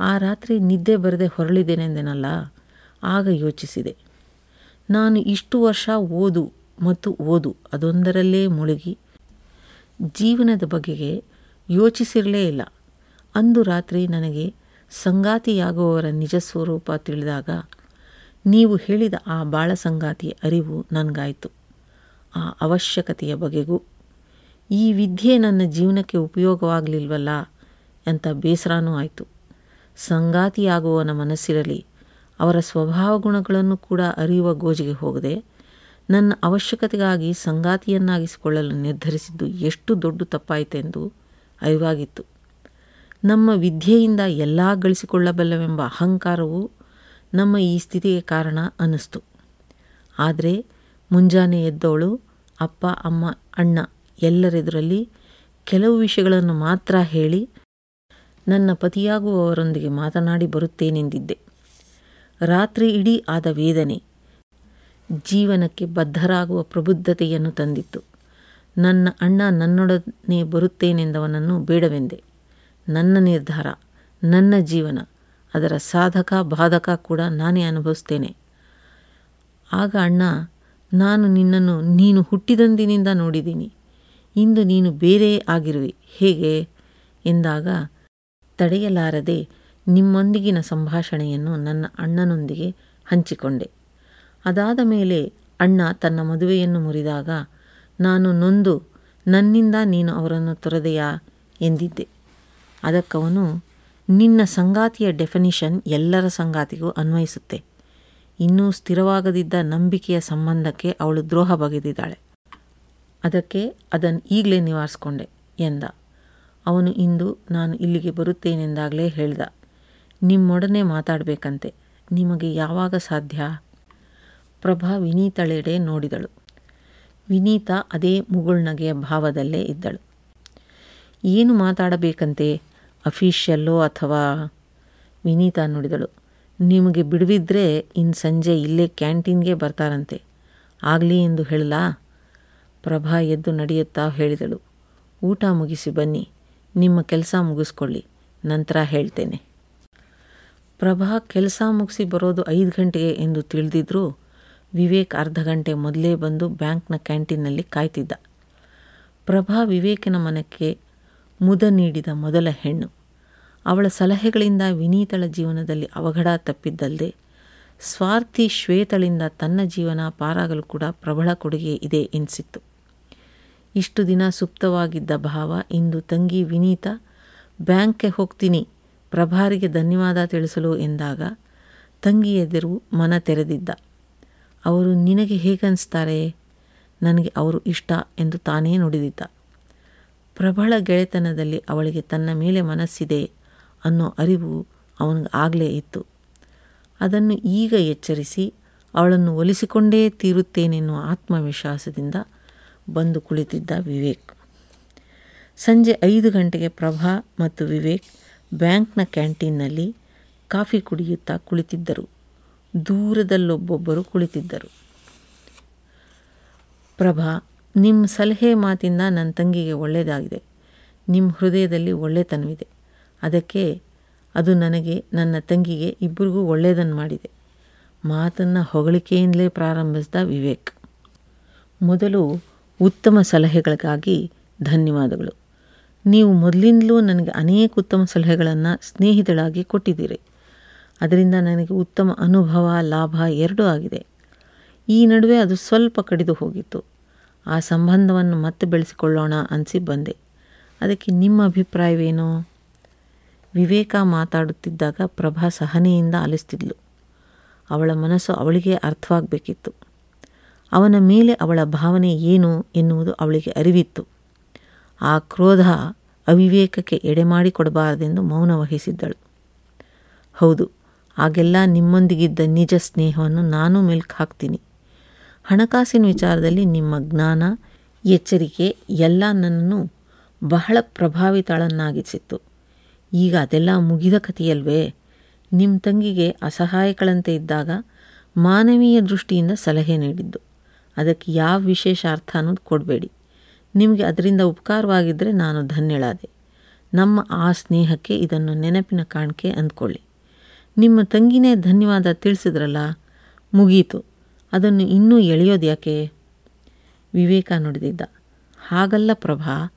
ಆ ರಾತ್ರಿ ನಿದ್ದೆ ಬರದೆ ಹೊರಳಿದ್ದೇನೆಂದೆನಲ್ಲ ಆಗ ಯೋಚಿಸಿದೆ. ನಾನು ಇಷ್ಟು ವರ್ಷ ಓದು ಮತ್ತು ಓದು, ಅದೊಂದರಲ್ಲೇ ಮುಳುಗಿ. ಜೀವನದ ಬಗೆಗೆ ಯೋಚಿಸಿರಲೇ ಇಲ್ಲ. ಅಂದು ರಾತ್ರಿ ನನಗೆ ಸಂಗಾತಿಯಾಗುವವರ ನಿಜ ಸ್ವರೂಪ ತಿಳಿದಾಗ ನೀವು ಹೇಳಿದ ಆ ಬಾಳ ಸಂಗಾತಿಯ ಅರಿವು ನನಗಾಯಿತು. ಆ ಅವಶ್ಯಕತೆಯ ಬಗೆಗೂ ಈ ವಿದ್ಯೆ ನನ್ನ ಜೀವನಕ್ಕೆ ಉಪಯೋಗವಾಗಲಿಲ್ವಲ್ಲ ಅಂತ ಬೇಸರನೂ ಆಯಿತು. ಸಂಗಾತಿಯಾಗುವವನ ಮನಸ್ಸಿರಲಿ, ಅವರ ಸ್ವಭಾವ ಗುಣಗಳನ್ನು ಕೂಡ ಅರಿಯುವ ಗೋಜಿಗೆ ಹೋಗದೆ ನನ್ನ ಅವಶ್ಯಕತೆಗಾಗಿ ಸಂಗಾತಿಯನ್ನಾಗಿಸಿಕೊಳ್ಳಲು ನಿರ್ಧರಿಸಿದ್ದು ಎಷ್ಟು ದೊಡ್ಡ ತಪ್ಪಾಯಿತೆಂದು ಅರಿವಾಗಿತ್ತು. ನಮ್ಮ ವಿದ್ಯೆಯಿಂದ ಎಲ್ಲ ಗಳಿಸಿಕೊಳ್ಳಬಲ್ಲವೆಂಬ ಅಹಂಕಾರವು ನಮ್ಮ ಈ ಸ್ಥಿತಿಗೆ ಕಾರಣ ಅನ್ನಿಸ್ತು. ಆದರೆ ಮುಂಜಾನೆ ಎದ್ದವಳು, ಅಪ್ಪ, ಅಮ್ಮ, ಅಣ್ಣ ಎಲ್ಲರೆದುರಲ್ಲಿ ಕೆಲವು ವಿಷಯಗಳನ್ನು ಮಾತ್ರ ಹೇಳಿ ನನ್ನ ಪತಿಯಾಗುವವರೊಂದಿಗೆ ಮಾತನಾಡಿ ಬರುತ್ತೇನೆಂದಿದ್ದೆ. ರಾತ್ರಿ ಇಡೀ ಆದ ವೇದನೆ ಜೀವನಕ್ಕೆ ಬದ್ಧರಾಗುವ ಪ್ರಬುದ್ಧತೆಯನ್ನು ತಂದಿತ್ತು. ನನ್ನ ಅಣ್ಣ ನನ್ನೊಡನೆ ಬರುತ್ತೇನೆಂದವನನ್ನು ಬೇಡವೆಂದೆ. ನನ್ನ ನಿರ್ಧಾರ, ನನ್ನ ಜೀವನ, ಅದರ ಸಾಧಕ, ಬಾಧಕ ಕೂಡ ನಾನೇ ಅನುಭವಿಸ್ತೇನೆ. ಆಗ ಅಣ್ಣ, ನಾನು ನಿನ್ನನ್ನು ನೀನು ಹುಟ್ಟಿದಂದಿನಿಂದ ನೋಡಿದ್ದೀನಿ. ಇಂದು ನೀನು ಬೇರೆ ಆಗಿರುವೆ. ಹೇಗೆ? ಎಂದಾಗ, ತಡೆಯಲಾರದೆ ನಿಮ್ಮೊಂದಿಗಿನ ಸಂಭಾಷಣೆಯನ್ನು ನನ್ನ ಅಣ್ಣನೊಂದಿಗೆ ಹಂಚಿಕೊಂಡೆ. ಅದಾದ ಮೇಲೆ ಅಣ್ಣ ತನ್ನ ಮದುವೆಯನ್ನು ಮುರಿದಾಗ, ನಾನು ನೊಂದು, ನನ್ನಿಂದ ನೀನು ಅವರನ್ನು ತೊರೆದೆಯಾ ಎಂದಿದ್ದೆ. ಅದಕ್ಕವನು ನಿನ್ನ ಸಂಗಾತಿಯ ಡೆಫಿನಿಷನ್ ಎಲ್ಲರ ಸಂಗಾತಿಗೂ ಅನ್ವಯಿಸುತ್ತೆ. ಇನ್ನೂ ಸ್ಥಿರವಾಗದಿದ್ದ ನಂಬಿಕೆಯ ಸಂಬಂಧಕ್ಕೆ ಅವಳು ದ್ರೋಹ ಬಗೆದಿದ್ದಾಳೆ. ಅದಕ್ಕೆ ಅದನ್ನು ಈಗಲೇ ನಿವಾರಿಸ್ಕೊಂಡೆ ಎಂದ. ಅವನು ಇಂದು ನಾನು ಇಲ್ಲಿಗೆ ಬರುತ್ತೇನೆಂದಾಗಲೇ ಹೇಳ್ದ. ನಿಮ್ಮೊಡನೆ ಮಾತಾಡಬೇಕಂತೆ. ನಿಮಗೆ ಯಾವಾಗ ಸಾಧ್ಯ? ಪ್ರಭಾ ವಿನೀತಳೆಡೆ ನೋಡಿದಳು. ವಿನೀತಾ ಅದೇ ಮುಗುಳ್ನಗೆಯ ಭಾವದಲ್ಲೇ ಇದ್ದಳು. ಏನು ಮಾತಾಡಬೇಕಂತೆ? ಅಫೀಷಿಯಲ್ಲೋ ಅಥವಾ ವಿನೀತಾ ನುಡಿದಳು. ನಿಮಗೆ ಬಿಡುವಿದ್ರೆ ಇನ್ನು ಸಂಜೆ ಇಲ್ಲೇ ಕ್ಯಾಂಟೀನ್ಗೆ ಬರ್ತಾರಂತೆ. ಆಗಲಿ ಎಂದು ಹೇಳಲಾ? ಪ್ರಭಾ ಎದ್ದು ನಡೆಯುತ್ತಾ ಹೇಳಿದಳು. ಊಟ ಮುಗಿಸಿ ಬನ್ನಿ. ನಿಮ್ಮ ಕೆಲಸ ಮುಗಿಸ್ಕೊಳ್ಳಿ. ನಂತರ ಹೇಳ್ತೇನೆ. ಪ್ರಭಾ ಕೆಲಸ ಮುಗಿಸಿ ಬರೋದು ಐದು ಗಂಟೆಗೆ ಎಂದು ತಿಳಿದಿದ್ರೂ ವಿವೇಕ್ ಅರ್ಧ ಗಂಟೆ ಮೊದಲೇ ಬಂದು ಬ್ಯಾಂಕ್ನ ಕ್ಯಾಂಟೀನ್ನಲ್ಲಿ ಕಾಯ್ತಿದ್ದ. ಪ್ರಭಾ ವಿವೇಕನ ಮನಕ್ಕೆ ಮುದ ನೀಡಿದ ಮೊದಲ ಹೆಣ್ಣು. ಅವಳ ಸಲಹೆಗಳಿಂದ ವಿನೀತಳ ಜೀವನದಲ್ಲಿ ಅವಘಡ ತಪ್ಪಿದ್ದಲ್ಲದೆ ಸ್ವಾರ್ಥಿ ಶ್ವೇತಳಿಂದ ತನ್ನ ಜೀವನ ಪಾರಾಗಲು ಕೂಡ ಪ್ರಬಲ ಕೊಡುಗೆ ಇದೆ ಎನಿಸಿತ್ತು. ಇಷ್ಟು ದಿನ ಸುಪ್ತವಾಗಿದ್ದ ಭಾವ ಇಂದು ತಂಗಿ ವಿನೀತ, ಬ್ಯಾಂಕ್ಗೆ ಹೋಗ್ತೀನಿ, ಪ್ರಭಾರಿಗೆ ಧನ್ಯವಾದ ತಿಳಿಸಲು ಎಂದಾಗ ತಂಗಿ ಎದುರು ಮನ ತೆರೆದಿದ್ದ. ಅವರು ನಿನಗೆ ಹೇಗನ್ನಿಸ್ತಾರೆ ನನಗೆ ಅವರು ಇಷ್ಟ ಎಂದು ತಾನೇ ನುಡಿದಿದ್ದ. ಪ್ರಬಲ ಗೆಳೆತನದಲ್ಲಿ ಅವಳಿಗೆ ತನ್ನ ಮೇಲೆ ಮನಸ್ಸಿದೆ ಅನ್ನೋ ಅರಿವು ಅವನಿಗೆ ಆಗಲೇ ಇತ್ತು. ಅದನ್ನು ಈಗ ಎಚ್ಚರಿಸಿ ಅವಳನ್ನು ಒಲಿಸಿಕೊಂಡೇ ತೀರುತ್ತೇನೆನ್ನುವ ಆತ್ಮವಿಶ್ವಾಸದಿಂದ ಬಂದು ಕುಳಿತಿದ್ದ ವಿವೇಕ್. ಸಂಜೆ ಐದು ಗಂಟೆಗೆ ಪ್ರಭಾ ಮತ್ತು ವಿವೇಕ್ ಬ್ಯಾಂಕ್ನ ಕ್ಯಾಂಟೀನ್ನಲ್ಲಿ ಕಾಫಿ ಕುಡಿಯುತ್ತಾ ಕುಳಿತಿದ್ದರು. ದೂರದಲ್ಲೊಬ್ಬೊಬ್ಬರು ಕುಳಿತಿದ್ದರು. ಪ್ರಭಾ ನಿಮ್ಮ ಸಲಹೆ ಮಾತಿಂದ ನನ್ನ ತಂಗಿಗೆ ಒಳ್ಳೆಯದಾಗಿದೆ ನಿಮ್ಮ ಹೃದಯದಲ್ಲಿ ಒಳ್ಳೆತನವಿದೆ. ಅದಕ್ಕೆ ಅದು ನನಗೆ, ನನ್ನ ತಂಗಿಗೆ ಇಬ್ಬರಿಗೂ ಒಳ್ಳೆಯದನ್ನು ಮಾಡಿದೆ. ಮಾತನ್ನು ಹೊಗಳಿಕೆಯಿಂದಲೇ ಪ್ರಾರಂಭಿಸಿದ ವಿವೇಕ್. ಮೊದಲು ಉತ್ತಮ ಸಲಹೆಗಳಿಗಾಗಿ ಧನ್ಯವಾದಗಳು. ನೀವು ಮೊದಲಿಂದಲೂ ನನಗೆ ಅನೇಕ ಉತ್ತಮ ಸಲಹೆಗಳನ್ನು ಸ್ನೇಹಿತಳಾಗಿ ಕೊಟ್ಟಿದ್ದೀರಿ. ಅದರಿಂದ ನನಗೆ ಉತ್ತಮ ಅನುಭವ, ಲಾಭ ಎರಡೂ ಆಗಿದೆ. ಈ ನಡುವೆ ಅದು ಸ್ವಲ್ಪ ಕಡಿದು ಹೋಗಿತ್ತು. ಆ ಸಂಬಂಧವನ್ನು ಮತ್ತೆ ಬೆಳೆಸಿಕೊಳ್ಳೋಣ ಅನಿಸಿ ಬಂದೆ. ಅದಕ್ಕೆ ನಿಮ್ಮ ಅಭಿಪ್ರಾಯವೇನು? ವಿವೇಕ ಮಾತಾಡುತ್ತಿದ್ದಾಗ ಪ್ರಭಾ ಸಹನೆಯಿಂದ ಆಲಿಸ್ತಿದ್ಲು. ಅವಳ ಮನಸ್ಸು ಅವಳಿಗೆ ಅರ್ಥವಾಗಬೇಕಿತ್ತು. ಅವನ ಮೇಲೆ ಅವಳ ಭಾವನೆ ಏನು ಎನ್ನುವುದು ಅವಳಿಗೆ ಅರಿವಿತ್ತು. ಆ ಕ್ರೋಧ ಅವಿವೇಕಕ್ಕೆ ಎಡೆಮಾಡಿ ಕೊಡಬಾರದೆಂದು ಮೌನ ವಹಿಸಿದ್ದಳು. ಹೌದು ಆಗೆಲ್ಲ ನಿಮ್ಮೊಂದಿಗಿದ್ದ ನಿಜ ಸ್ನೇಹವನ್ನು ನಾನು ಮೆಲ್ಕು ಹಾಕ್ತೀನಿ. ಹಣಕಾಸಿನ ವಿಚಾರದಲ್ಲಿ ನಿಮ್ಮ ಜ್ಞಾನ, ಎಚ್ಚರಿಕೆ ಎಲ್ಲ ನನ್ನನ್ನು ಬಹಳ ಪ್ರಭಾವಿತಳನ್ನಾಗಿಸಿತ್ತು. ಈಗ ಅದೆಲ್ಲ ಮುಗಿದ ಕಥೆಯಲ್ವೇ? ನಿಮ್ಮ ತಂಗಿಗೆ ಅಸಹಾಯಕಳಂತೆ ಇದ್ದಾಗ ಮಾನವೀಯ ದೃಷ್ಟಿಯಿಂದ ಸಲಹೆ ನೀಡಿದ್ದು. ಅದಕ್ಕೆ ಯಾವ ವಿಶೇಷ ಅರ್ಥ ಅನ್ನೋದು ಕೊಡಬೇಡಿ. ನಿಮಗೆ ಅದರಿಂದ ಉಪಕಾರವಾಗಿದ್ದರೆ ನಾನು ಧನ್ಯಳಾದೆ. ನಮ್ಮ ಆ ಸ್ನೇಹಕ್ಕೆ ಇದನ್ನು ನೆನಪಿನ ಕಾಣಿಕೆ ಅಂದ್ಕೊಳ್ಳಿ. ನಿಮ್ಮ ತಂಗಿನೇ ಧನ್ಯವಾದ ತಿಳಿಸಿದ್ರಲ್ಲ? ಮುಗೀತು. ಅದನ್ನು ಇನ್ನೂ ಎಳೆಯೋದು ಯಾಕೆ? ವಿವೇಕ ನುಡಿದಿದ್ದ. ಹಾಗಲ್ಲ ಪ್ರಭಾ,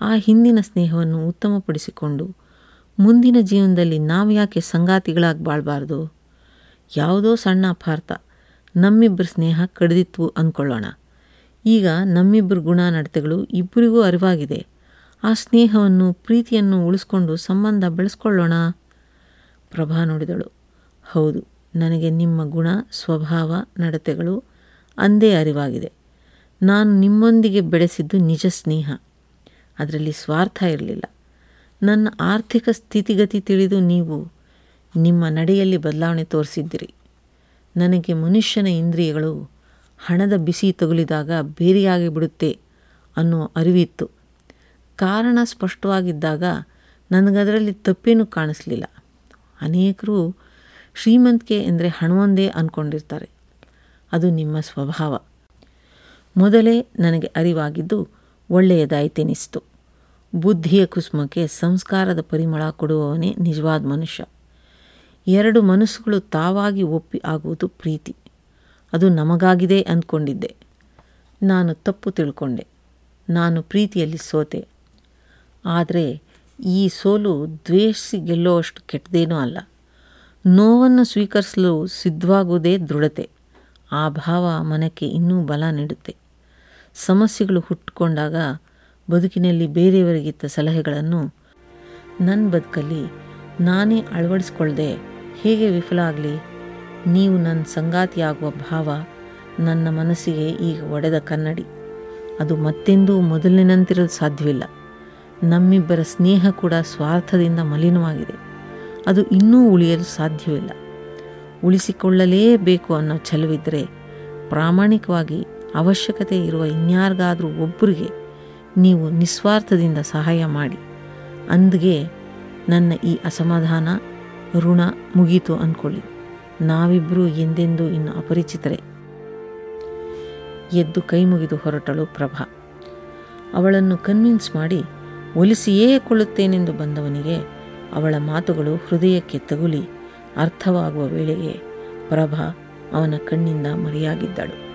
ಆ ಹಿಂದಿನ ಸ್ನೇಹವನ್ನು ಉತ್ತಮಪಡಿಸಿಕೊಂಡು ಮುಂದಿನ ಜೀವನದಲ್ಲಿ ನಾವು ಯಾಕೆ ಸಂಗಾತಿಗಳಾಗಿ ಬಾಳಬಾರ್ದು ಯಾವುದೋ ಸಣ್ಣ ಅಪಾರ್ಥ, ನಮ್ಮಿಬ್ಬರ ಸ್ನೇಹ ಕಡಿದಿತ್ತು ಅಂದ್ಕೊಳ್ಳೋಣ ಈಗ ನಮ್ಮಿಬ್ಬರ ಗುಣ ನಡತೆಗಳು ಇಬ್ಬರಿಗೂ ಅರಿವಾಗಿದೆ. ಆ ಸ್ನೇಹವನ್ನು, ಪ್ರೀತಿಯನ್ನು ಉಳಿಸ್ಕೊಂಡು ಸಂಬಂಧ ಬೆಳೆಸ್ಕೊಳ್ಳೋಣ. ಪ್ರಭಾ ನುಡಿದಳು. ಹೌದು ನನಗೆ ನಿಮ್ಮ ಗುಣ, ಸ್ವಭಾವ, ನಡತೆಗಳು ಅಂದೇ ಅರಿವಾಗಿದೆ. ನಾನು ನಿಮ್ಮೊಂದಿಗೆ ಬೆಳೆಸಿದ್ದು ನಿಜ ಸ್ನೇಹ. ಅದರಲ್ಲಿ ಸ್ವಾರ್ಥ ಇರಲಿಲ್ಲ. ನನ್ನ ಆರ್ಥಿಕ ಸ್ಥಿತಿಗತಿ ತಿಳಿದು ನೀವು ನಿಮ್ಮ ನಡೆಯಲ್ಲಿ ಬದಲಾವಣೆ ತೋರಿಸಿದ್ದೀರಿ. ನನಗೆ ಮನುಷ್ಯನ ಇಂದ್ರಿಯಗಳು ಹಣದ ಬಿಸಿ ತಗುಲಿದಾಗ ಬೇರೆಯಾಗಿ ಬಿಡುತ್ತೆ ಅನ್ನೋ ಅರಿವಿತ್ತು. ಕಾರಣ ಸ್ಪಷ್ಟವಾಗಿದ್ದಾಗ ನನಗದರಲ್ಲಿ ತಪ್ಪೇನೂ ಕಾಣಿಸ್ಲಿಲ್ಲ. ಅನೇಕರು ಶ್ರೀಮಂತಿಕೆ ಎಂದರೆ ಹಣವೊಂದೇ ಅಂದ್ಕೊಂಡಿರ್ತಾರೆ ಅದು ನಿಮ್ಮ ಸ್ವಭಾವ. ಮೊದಲೇ ನನಗೆ ಅರಿವಾಗಿದ್ದು ಒಳ್ಳೆಯದಾಯಿತೆನಿಸ್ತು. ಬುದ್ಧಿಯ ಕುಸುಮಕ್ಕೆ ಸಂಸ್ಕಾರದ ಪರಿಮಳ ಕೊಡುವವನೇ ನಿಜವಾದ ಮನುಷ್ಯ. ಎರಡು ಮನಸ್ಸುಗಳು ತಾವಾಗಿ ಒಪ್ಪಿ ಆಗುವುದು ಪ್ರೀತಿ. ಅದು ನಮಗಾಗಿದೆ ಅಂದ್ಕೊಂಡಿದ್ದೆ ನಾನು ತಪ್ಪು ತಿಳ್ಕೊಂಡೆ. ನಾನು ಪ್ರೀತಿಯಲ್ಲಿ ಸೋತೆ. ಆದರೆ ಈ ಸೋಲು ದ್ವೇಷಿಸಿ ಗೆಲ್ಲುವಷ್ಟು ಕೆಟ್ಟದೇನೂ ಅಲ್ಲ. ನೋವನ್ನು ಸ್ವೀಕರಿಸಲು ಸಿದ್ಧವಾಗುವುದೇ ದೃಢತೆ. ಆ ಭಾವ ಮನಕ್ಕೆ ಇನ್ನೂ ಬಲ ನೀಡುತ್ತೆ. ಸಮಸ್ಯೆಗಳು ಹುಟ್ಟಿಕೊಂಡಾಗ ಬದುಕಿನಲ್ಲಿ ಬೇರೆಯವರಿಗಿತ್ತ ಸಲಹೆಗಳನ್ನು ನನ್ನ ಬದುಕಲ್ಲಿ ನಾನೇ ಅಳವಡಿಸ್ಕೊಳ್ದೆ ಹೇಗೆ ವಿಫಲ ಆಗಲಿ? ನೀವು ನನ್ನ ಸಂಗಾತಿಯಾಗುವ ಭಾವ ನನ್ನ ಮನಸ್ಸಿಗೆ ಈಗ ಒಡೆದ ಕನ್ನಡಿ. ಅದು ಮತ್ತೆಂದೂ ಮೊದಲಿನಂತಿರಲು ಸಾಧ್ಯವಿಲ್ಲ. ನಮ್ಮಿಬ್ಬರ ಸ್ನೇಹ ಕೂಡ ಸ್ವಾರ್ಥದಿಂದ ಮಲಿನವಾಗಿದೆ. ಅದು ಇನ್ನೂ ಉಳಿಯಲು ಸಾಧ್ಯವಿಲ್ಲ. ಉಳಿಸಿಕೊಳ್ಳಲೇಬೇಕು ಅನ್ನೋ ಛಲವಿದ್ದರೆ ಪ್ರಾಮಾಣಿಕವಾಗಿ ಅವಶ್ಯಕತೆ ಇರುವ ಇನ್ಯಾರಿಗಾದರೂ ಒಬ್ಬರಿಗೆ ನೀವು ನಿಸ್ವಾರ್ಥದಿಂದ ಸಹಾಯ ಮಾಡಿ. ಅಂದಿಗೆ ನನ್ನ ಈ ಅಸಮಾಧಾನ ಋಣ ಮುಗೀತು ಅಂದ್ಕೊಳ್ಳಿ ನಾವಿಬ್ಬರೂ ಎಂದೆಂದೂ ಇನ್ನು ಅಪರಿಚಿತರೆ. ಎದ್ದು ಕೈ ಮುಗಿದು ಹೊರಟಳು ಪ್ರಭಾ. ಅವಳನ್ನು ಕನ್ವಿನ್ಸ್ ಮಾಡಿ, ಒಲಿಸಿಯೇ ಕೊಳ್ಳುತ್ತೇನೆಂದು ಬಂದವನಿಗೆ ಅವಳ ಮಾತುಗಳು ಹೃದಯಕ್ಕೆ ತಗುಲಿ ಅರ್ಥವಾಗುವ ವೇಳೆಗೆ ಪ್ರಭಾ ಅವನ ಕಣ್ಣಿಂದ ಮರೆಯಾಗಿದ್ದಳು.